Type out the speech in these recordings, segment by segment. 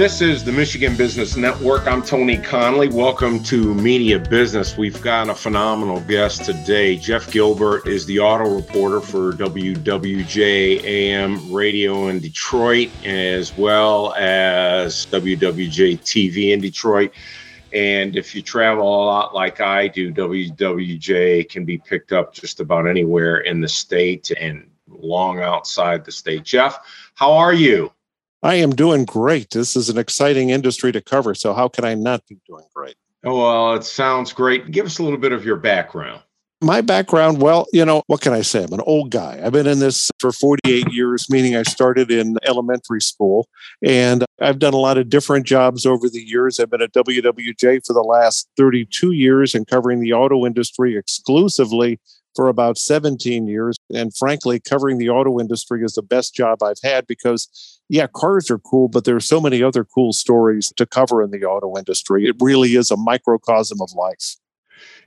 This is the Michigan Business Network. I'm Tony Conley. Welcome to Media Business. We've got a phenomenal guest today. Jeff Gilbert is the auto reporter for WWJ AM radio in Detroit, as well as WWJ TV in Detroit. And if you travel a lot like I do, WWJ can be picked up just about anywhere in the state and long outside the state. Jeff, how are you? I am doing great. This is an exciting industry to cover. So, how can I not be doing great? Oh, well, it sounds great. Give us a little bit of your background. My background, well, you know, what can I say? I'm an old guy. I've been in this for 48 years, meaning I started in elementary school. And I've done a lot of different jobs over the years. I've been at WWJ for the last 32 years and covering the auto industry exclusively for about 17 years. And frankly, covering the auto industry is the best job I've had because yeah, cars are cool, but there are so many other cool stories to cover in the auto industry. It really is a microcosm of life.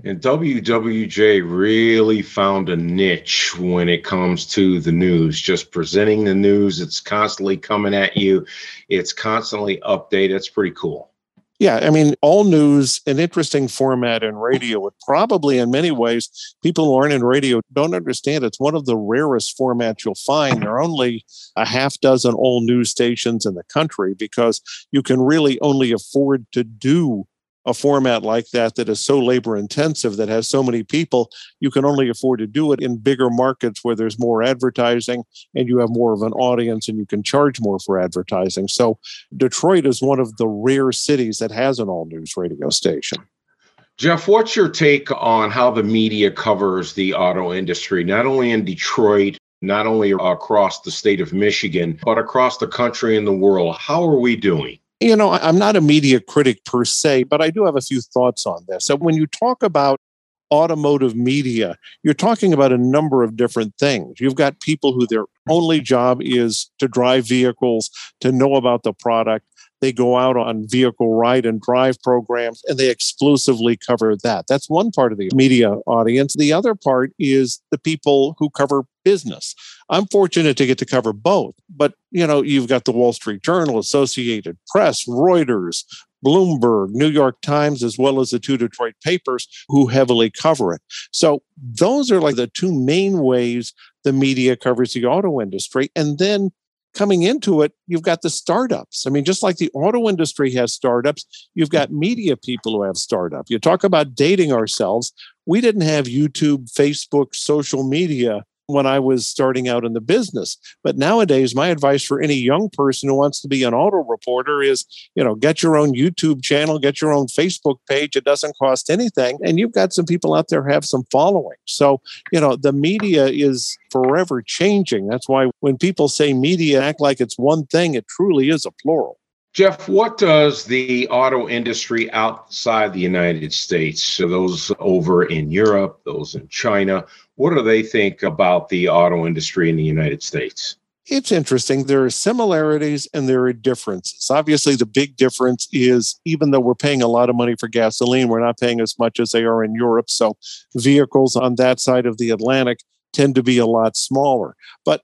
And WWJ really found a niche when it comes to the news, just presenting the news. It's constantly coming at you, it's constantly updated. It's pretty cool. Yeah, I mean, all news, an interesting format in radio. Would probably, in many ways, people who aren't in radio don't understand. It's one of the rarest formats you'll find. There are only a half dozen all news stations in the country because you can really only afford to do a format like that that is so labor intensive that has so many people you can only afford to do it in bigger markets where there's more advertising and you have more of an audience and you can charge more for advertising so detroit is one of the rare cities that has an all news radio station Jeff, what's your take on how the media covers the auto industry, not only in Detroit, not only across the state of Michigan, but across the country and the world? How are we doing? You know, I'm not a media critic per se, but I do have a few thoughts on this. So when you talk about automotive media, you're talking about a number of different things. You've got people who their only job is to drive vehicles, to know about the product. They go out on vehicle ride and drive programs and they exclusively cover that. That's one part of the media audience. The other part is the people who cover business. I'm fortunate to get to cover both, but you know, you've got the Wall Street Journal, Associated Press, Reuters, Bloomberg, New York Times, as well as the two Detroit papers who heavily cover it. So those are like the two main ways the media covers the auto industry. And then coming into it, you've got the startups. I mean, just like the auto industry has startups, you've got media people who have startup. You talk about dating ourselves. We didn't have YouTube, Facebook, social media when I was starting out in the business. But nowadays, my advice for any young person who wants to be an auto reporter is, you know, get your own YouTube channel, get your own Facebook page. It doesn't cost anything. And you've got some people out there have some following. So, you know, the media is forever changing. That's why when people say media act like it's one thing, it truly is a plural. Jeff, what does the auto industry outside the United States, so those over in Europe, those in China, what do they think about the auto industry in the United States? It's interesting. There are similarities and there are differences. Obviously, the big difference is even though we're paying a lot of money for gasoline, we're not paying as much as they are in Europe. So, vehicles on that side of the Atlantic tend to be a lot smaller. But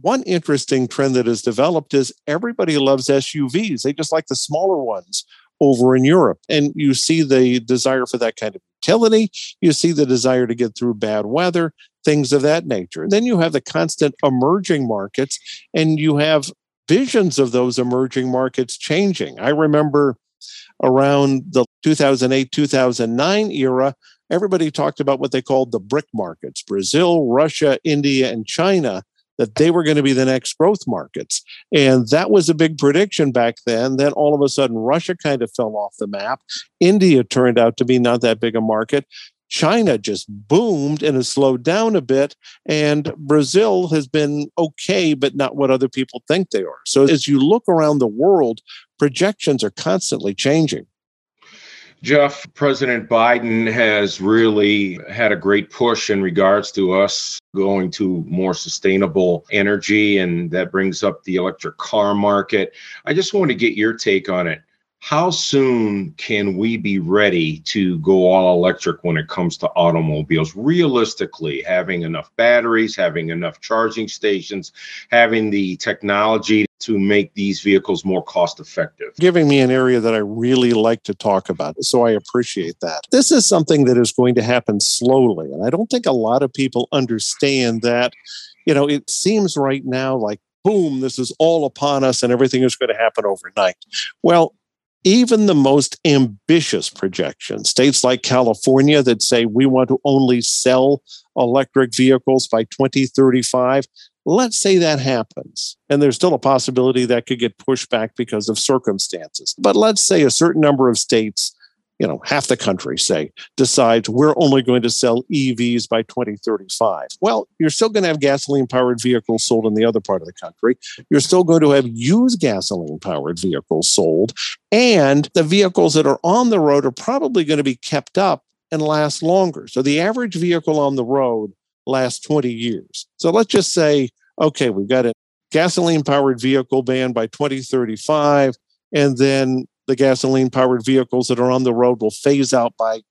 one interesting trend that has developed is everybody loves SUVs. They just like the smaller ones over in Europe. And you see the desire for that kind of utility. You see the desire to get through bad weather, things of that nature. Then you have the constant emerging markets, and you have visions of those emerging markets changing. I remember around the 2008 2009 era, everybody talked about what they called the BRIC markets Brazil, Russia, India, and China that they were going to be the next growth markets. And that was a big prediction back then. Then all of a sudden, Russia kind of fell off the map. India turned out to be not that big a market. China just boomed and has slowed down a bit. And Brazil has been okay, but not what other people think they are. So as you look around the world, projections are constantly changing. Jeff, President Biden has really had a great push in regards to us going to more sustainable energy, and that brings up the electric car market. I just want to get your take on it. How soon can we be ready to go all electric when it comes to automobiles? Realistically, having enough batteries, having enough charging stations, having the technology to make these vehicles more cost effective? Giving me an area that I really like to talk about. So I appreciate that. This is something that is going to happen slowly. And I don't think a lot of people understand that. You know, it seems right now like, boom, this is all upon us and everything is going to happen overnight. Well, even the most ambitious projections, states like California that say we want to only sell electric vehicles by 2035, let's say that happens. And there's still a possibility that could get pushed back because of circumstances. But let's say a certain number of states you know, half the country, say, decides we're only going to sell EVs by 2035. Well, you're still going to have gasoline powered vehicles sold in the other part of the country. You're still going to have used gasoline powered vehicles sold. And the vehicles that are on the road are probably going to be kept up and last longer. So the average vehicle on the road lasts 20 years. So let's just say, okay, we've got a gasoline powered vehicle ban by 2035. And then the gasoline powered vehicles that are on the road will phase out by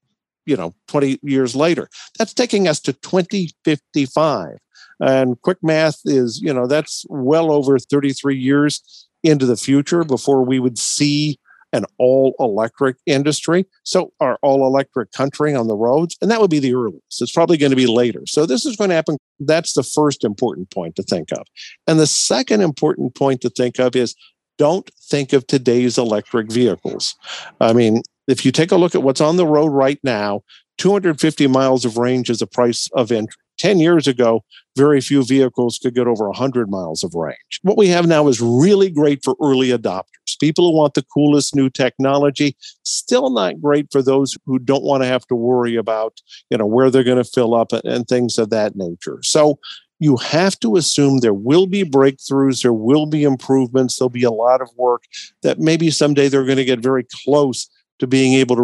you know 20 years later that's taking us to 2055 and quick math is you know that's well over 33 years into the future before we would see an all electric industry. So our all electric country on the roads and that would be the earliest. It's probably going to be later. So this is going to happen. That's the first important point to think of. And the second important point to think of is don't think of today's electric vehicles. I mean, if you take a look at what's on the road right now, 250 miles of range is the price of entry. 10 years ago, very few vehicles could get over 100 miles of range. What we have now is really great for early adopters, people who want the coolest new technology, still not great for those who don't want to have to worry about, you know, where they're going to fill up and things of that nature. So you have to assume there will be breakthroughs, there will be improvements, there'll be a lot of work that maybe someday they're going to get very close to being able to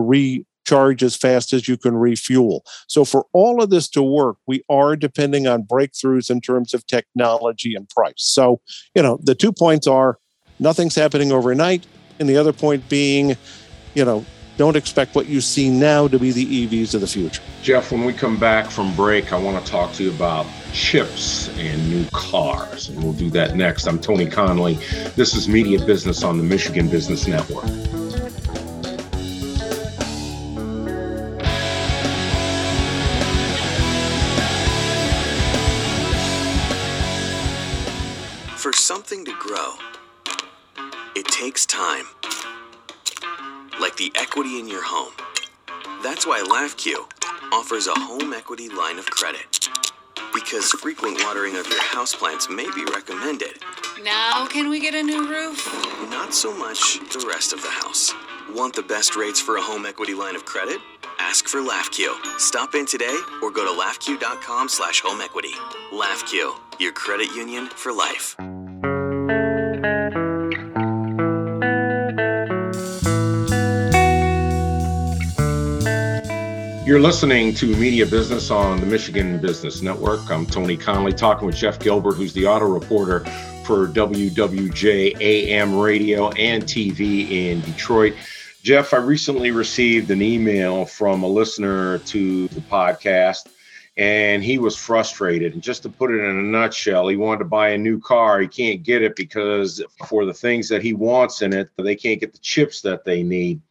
recharge as fast as you can refuel. So, for all of this to work, we are depending on breakthroughs in terms of technology and price. So, you know, the two points are nothing's happening overnight, and the other point being, you know, don't expect what you see now to be the EVs of the future. Jeff, when we come back from break, I want to talk to you about chips and new cars, and we'll do that next. I'm Tony Conley. This is Media Business on the Michigan Business Network. For something to grow, it takes time like the equity in your home. That's why LAFCU offers a home equity line of credit. Because frequent watering of your houseplants may be recommended. Now, can we get a new roof? Not so much the rest of the house. Want the best rates for a home equity line of credit? Ask for LAFCU. Stop in today or go to lafcu.com slash home equity. LAFCU, your credit union for life. You're listening to Media Business on the Michigan Business Network. I'm Tony Conley talking with Jeff Gilbert, who's the auto reporter for WWJ AM radio and TV in Detroit. Jeff, I recently received an email from a listener to the podcast, and he was frustrated. And just to put it in a nutshell, he wanted to buy a new car. He can't get it because for the things that he wants in it, they can't get the chips that they need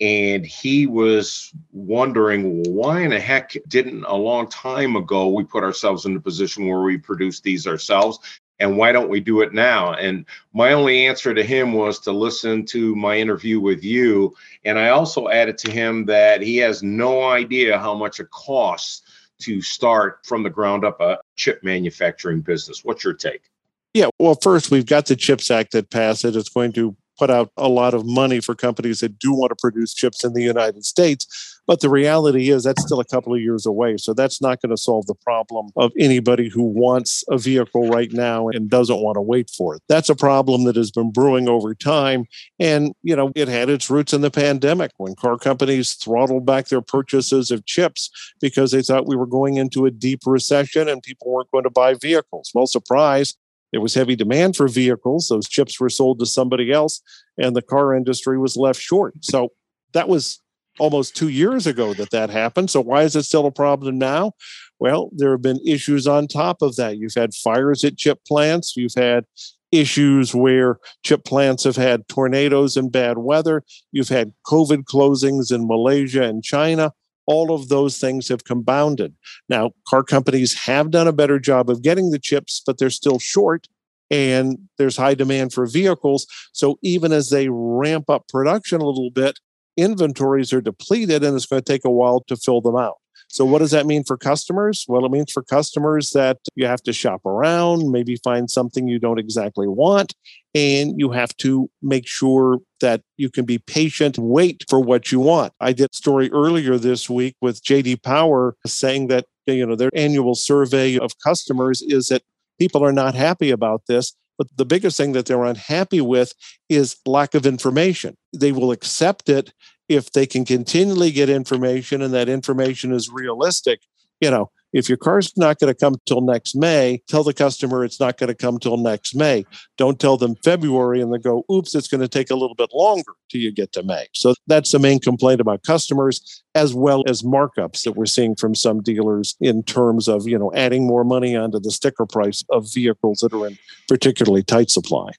and he was wondering why in the heck didn't a long time ago we put ourselves in a position where we produce these ourselves and why don't we do it now? And my only answer to him was to listen to my interview with you. And i also added to him that he has no idea how much it costs to start from the ground up a chip manufacturing business. What's your take? Yeah well first we've got the chips act that passed it. It's going to put out a lot of money for companies that do want to produce chips in the United States. But the reality is that's still a couple of years away. So that's not going to solve the problem of anybody who wants a vehicle right now and doesn't want to wait for it. That's a problem that has been brewing over time. And, you know, it had its roots in the pandemic when car companies throttled back their purchases of chips because they thought we were going into a deep recession and people weren't going to buy vehicles. Well, surprise, there was heavy demand for vehicles. Those chips were sold to somebody else, and the car industry was left short. So that was almost two years ago that that happened. So why is it still a problem now? Well, there have been issues on top of that. You've had fires at chip plants. You've had issues where chip plants have had tornadoes and bad weather. You've had COVID closings in Malaysia and China. All of those things have compounded. Now, car companies have done a better job of getting the chips, but they're still short and there's high demand for vehicles. So even as they ramp up production a little bit, inventories are depleted and it's going to take a while to fill them out. So, what does that mean for customers? Well, it means for customers that you have to shop around, maybe find something you don't exactly want, and you have to make sure that you can be patient and wait for what you want. I did a story earlier this week with JD Power saying that you know their annual survey of customers is that people are not happy about this but the biggest thing that they're unhappy with is lack of information. They will accept it if they can continually get information and that information is realistic, you know, if your car's not going to come till next May, tell the customer it's not going to come till next May. Don't tell them February and they go, oops, it's going to take a little bit longer till you get to May. So that's the main complaint about customers, as well as markups that we're seeing from some dealers in terms of, you know, adding more money onto the sticker price of vehicles that are in particularly tight supply.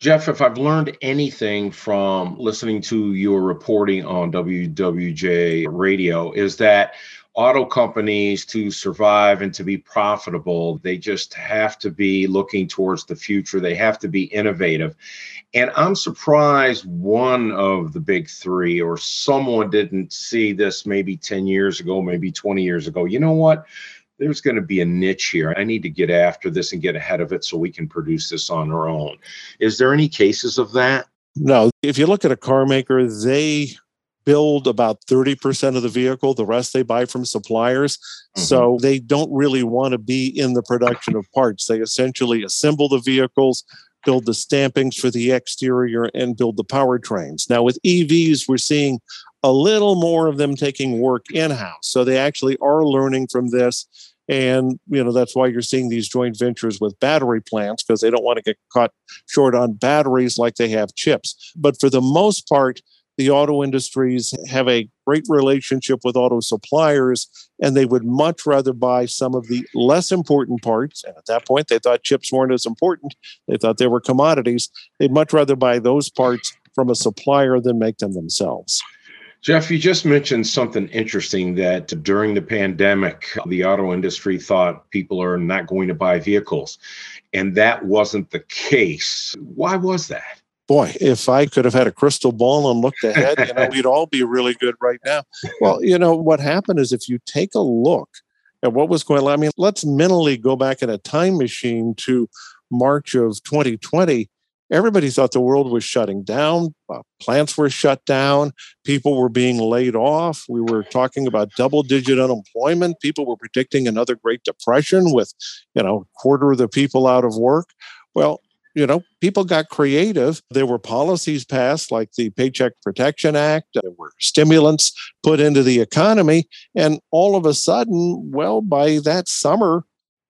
Jeff, if I've learned anything from listening to your reporting on WWJ radio, is that auto companies to survive and to be profitable, they just have to be looking towards the future. They have to be innovative. And I'm surprised one of the big three or someone didn't see this maybe 10 years ago, maybe 20 years ago. You know what? there's going to be a niche here. I need to get after this and get ahead of it so we can produce this on our own. Is there any cases of that? No. If you look at a car maker, they build about 30% of the vehicle, the rest they buy from suppliers. Mm-hmm. So they don't really want to be in the production of parts. They essentially assemble the vehicles, build the stampings for the exterior, and build the powertrains. Now, with EVs, we're seeing a little more of them taking work in house. So they actually are learning from this and you know that's why you're seeing these joint ventures with battery plants because they don't want to get caught short on batteries like they have chips but for the most part the auto industries have a great relationship with auto suppliers and they would much rather buy some of the less important parts and at that point they thought chips weren't as important they thought they were commodities they'd much rather buy those parts from a supplier than make them themselves Jeff, you just mentioned something interesting that during the pandemic, the auto industry thought people are not going to buy vehicles. And that wasn't the case. Why was that? Boy, if I could have had a crystal ball and looked ahead, you know, we'd all be really good right now. Well, you know, what happened is if you take a look at what was going on, I mean, let's mentally go back in a time machine to March of 2020 everybody thought the world was shutting down. Uh, plants were shut down. People were being laid off. We were talking about double digit unemployment. People were predicting another Great Depression with, you know, quarter of the people out of work. Well, you know, people got creative. There were policies passed like the Paycheck Protection Act. There were stimulants put into the economy. And all of a sudden, well, by that summer,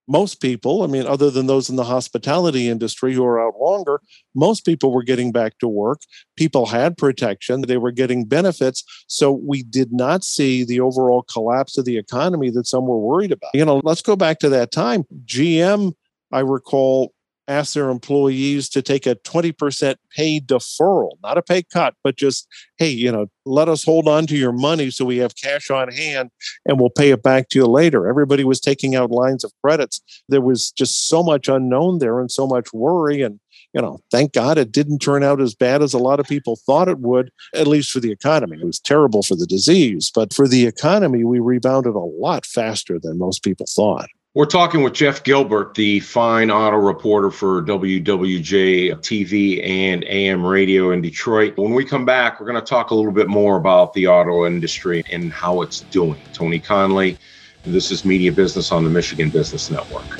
most people, I mean, other than those in the hospitality industry who are out longer, most people were getting back to work. People had protection, they were getting benefits. So we did not see the overall collapse of the economy that some were worried about. You know, let's go back to that time. GM, I recall, ask their employees to take a 20% pay deferral, not a pay cut, but just, hey, you know, let us hold on to your money so we have cash on hand and we'll pay it back to you later. Everybody was taking out lines of credits. There was just so much unknown there and so much worry. And, you know, thank God it didn't turn out as bad as a lot of people thought it would, at least for the economy. It was terrible for the disease, but for the economy, we rebounded a lot faster than most people thought. We're talking with Jeff Gilbert, the fine auto reporter for WWJ TV and AM radio in Detroit. When we come back, we're going to talk a little bit more about the auto industry and how it's doing. Tony Conley, this is Media Business on the Michigan Business Network.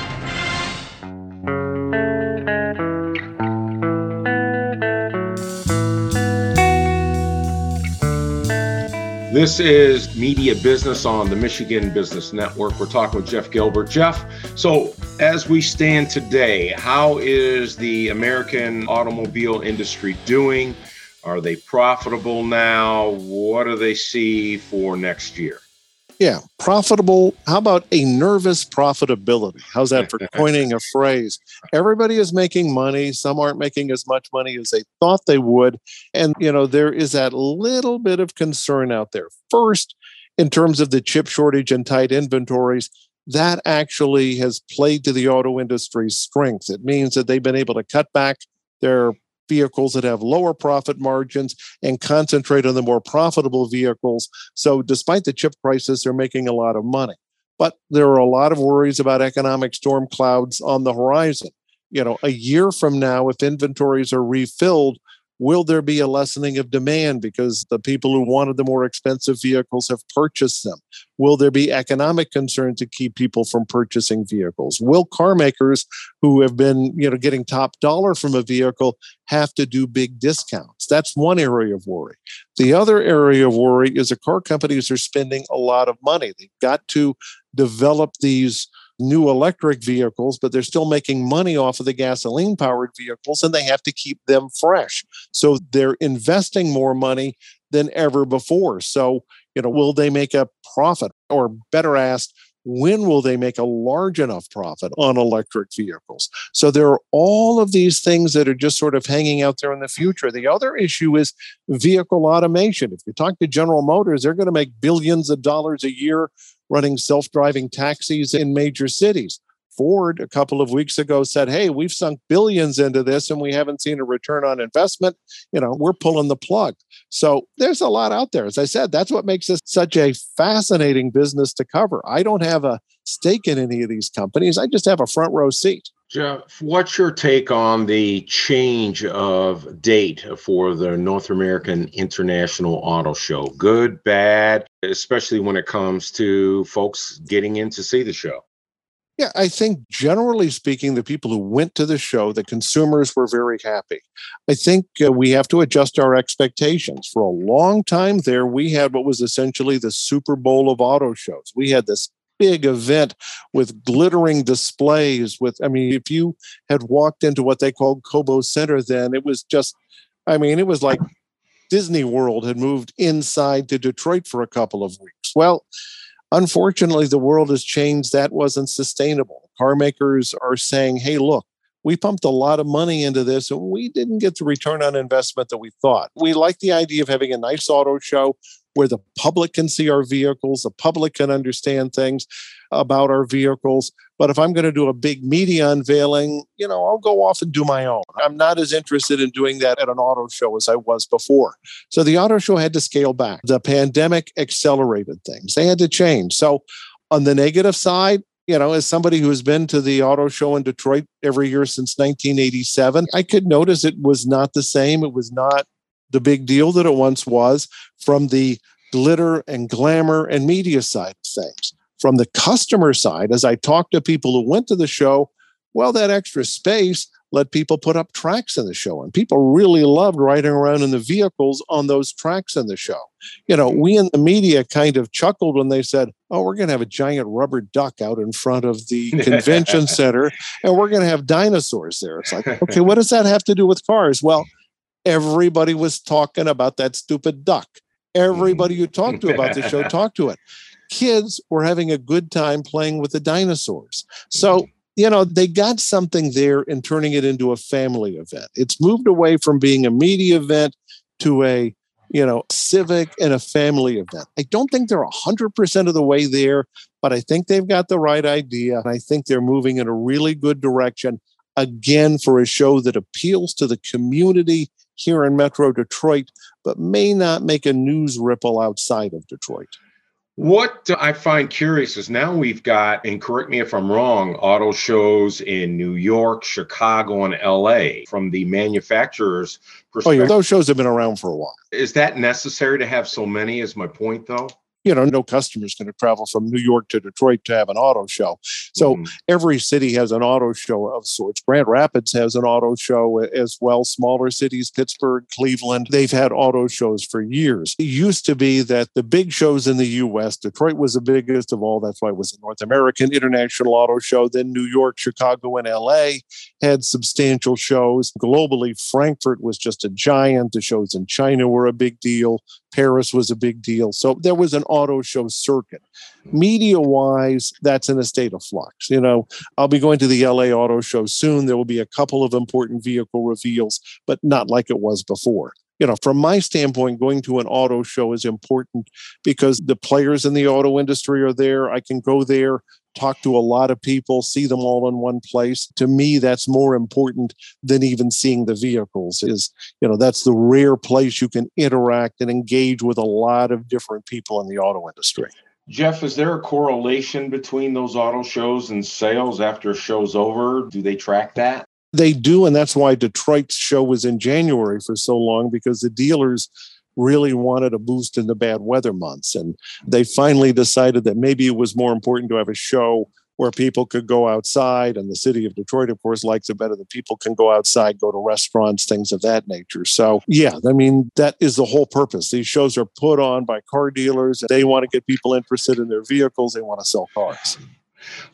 This is Media Business on the Michigan Business Network. We're talking with Jeff Gilbert. Jeff, so as we stand today, how is the American automobile industry doing? Are they profitable now? What do they see for next year? Yeah, profitable. How about a nervous profitability? How's that for coining a phrase? Everybody is making money. Some aren't making as much money as they thought they would. And, you know, there is that little bit of concern out there. First, in terms of the chip shortage and tight inventories, that actually has played to the auto industry's strength. It means that they've been able to cut back their vehicles that have lower profit margins and concentrate on the more profitable vehicles. So, despite the chip crisis, they're making a lot of money. But there are a lot of worries about economic storm clouds on the horizon. You know, a year from now, if inventories are refilled, will there be a lessening of demand because the people who wanted the more expensive vehicles have purchased them? Will there be economic concerns to keep people from purchasing vehicles? Will car makers who have been, you know, getting top dollar from a vehicle have to do big discounts? That's one area of worry. The other area of worry is the car companies are spending a lot of money. They've got to develop these new electric vehicles, but they're still making money off of the gasoline powered vehicles and they have to keep them fresh. So they're investing more money than ever before. So, you know, will they make a profit? Or better asked, when will they make a large enough profit on electric vehicles? So there are all of these things that are just sort of hanging out there in the future. The other issue is vehicle automation. If you talk to General Motors, they're going to make billions of dollars a year running self driving taxis in major cities. Ford, a couple of weeks ago, said, Hey, we've sunk billions into this and we haven't seen a return on investment. You know, we're pulling the plug. So there's a lot out there. As I said, that's what makes this such a fascinating business to cover. I don't have a stake in any of these companies, I just have a front row seat. Jeff, what's your take on the change of date for the North American International Auto Show? Good, bad, especially when it comes to folks getting in to see the show? Yeah, I think generally speaking, the people who went to the show, the consumers were very happy. I think uh, we have to adjust our expectations. For a long time there, we had what was essentially the Super Bowl of auto shows. We had this big event with glittering displays with i mean if you had walked into what they called cobo center then it was just i mean it was like disney world had moved inside to detroit for a couple of weeks well unfortunately the world has changed. That wasn't sustainable. Car makers are saying hey look we pumped a lot of money into this and we didn't get the return on investment that we thought. We like the idea of having a nice auto show where the public can see our vehicles, the public can understand things about our vehicles. But if I'm going to do a big media unveiling, you know, I'll go off and do my own. I'm not as interested in doing that at an auto show as I was before. So the auto show had to scale back. The pandemic accelerated things, they had to change. So on the negative side, you know, as somebody who has been to the auto show in Detroit every year since 1987, I could notice it was not the same. It was not the big deal that it once was from the glitter and glamour and media side of things. From the customer side, as I talked to people who went to the show, well, that extra space let people put up tracks in the show. And people really loved riding around in the vehicles on those tracks in the show. You know, we in the media kind of chuckled when they said, oh, we're going to have a giant rubber duck out in front of the convention center and we're going to have dinosaurs there. It's like, okay, what does that have to do with cars? Well, everybody was talking about that stupid duck. Everybody you talked to about the show talked to it. Kids were having a good time playing with the dinosaurs. So, mm. you know, they got something there in turning it into a family event. It's moved away from being a media event to a, you know, civic and a family event. I don't think they're 100% of the way there, but I think they've got the right idea. And I think they're moving in a really good direction, again, for a show that appeals to the community here in Metro Detroit, but may not make a news ripple outside of Detroit. What I find curious is now we've got, and correct me if I'm wrong, auto shows in New York, Chicago, and LA from the manufacturers' perspective. Oh, yeah, those shows have been around for a while. Is that necessary to have so many? Is my point, though? You know, no customer is going to travel from New York to Detroit to have an auto show. So mm. every city has an auto show of sorts. Grand Rapids has an auto show as well. Smaller cities, Pittsburgh, Cleveland, they've had auto shows for years. It used to be that the big shows in the US, Detroit was the biggest of all. That's why it was a North American International Auto Show. Then New York, Chicago, and LA had substantial shows. Globally, Frankfurt was just a giant. The shows in China were a big deal. Paris was a big deal. So there was an auto show circuit. Hmm. Media wise, that's in a state of flux. You know, I'll be going to the LA Auto Show soon. There will be a couple of important vehicle reveals, but not like it was before. You know, from my standpoint, going to an auto show is important because the players in the auto industry are there. I can go there, talk to a lot of people, see them all in one place. To me, that's more important than even seeing the vehicles. Is you know that's the rare place you can interact and engage with a lot of different people in the auto industry. Jeff, is there a correlation between those auto shows and sales after a show's over? Do they track that? They do, and that's why Detroit's show was in January for so long because the dealers really wanted a boost in the bad weather months. And they finally decided that maybe it was more important to have a show where people could go outside. And the city of Detroit, of course, likes it better that people can go outside, go to restaurants, things of that nature. So, yeah, I mean, that is the whole purpose. These shows are put on by car dealers. They want to get people interested in their vehicles, they want to sell cars.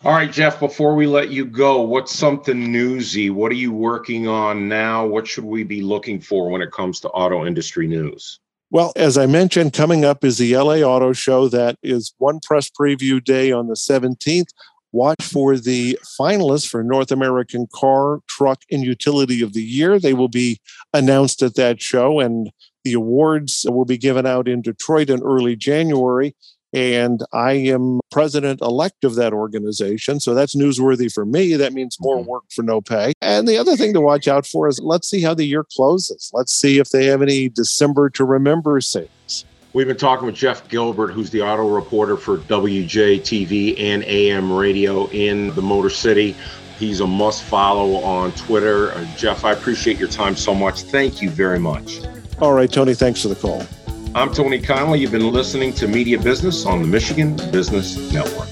All right, Jeff, before we let you go, what's something newsy? What are you working on now? What should we be looking for when it comes to auto industry news? Well, as I mentioned, coming up is the LA Auto Show. That is one press preview day on the 17th. Watch for the finalists for North American Car, Truck, and Utility of the Year. They will be announced at that show, and the awards will be given out in Detroit in early January and I am president elect of that organization. So that's newsworthy for me. That means more mm-hmm. work for no pay. And the other thing to watch out for is let's see how the year closes. Let's see if they have any December to remember sales. We've been talking with Jeff Gilbert, who's the auto reporter for WJTV and AM radio in the Motor City. He's a must follow on Twitter. Uh, Jeff, I appreciate your time so much. Thank you very much. All right, Tony, thanks for the call. I'm Tony Conley. You've been listening to Media Business on the Michigan Business Network.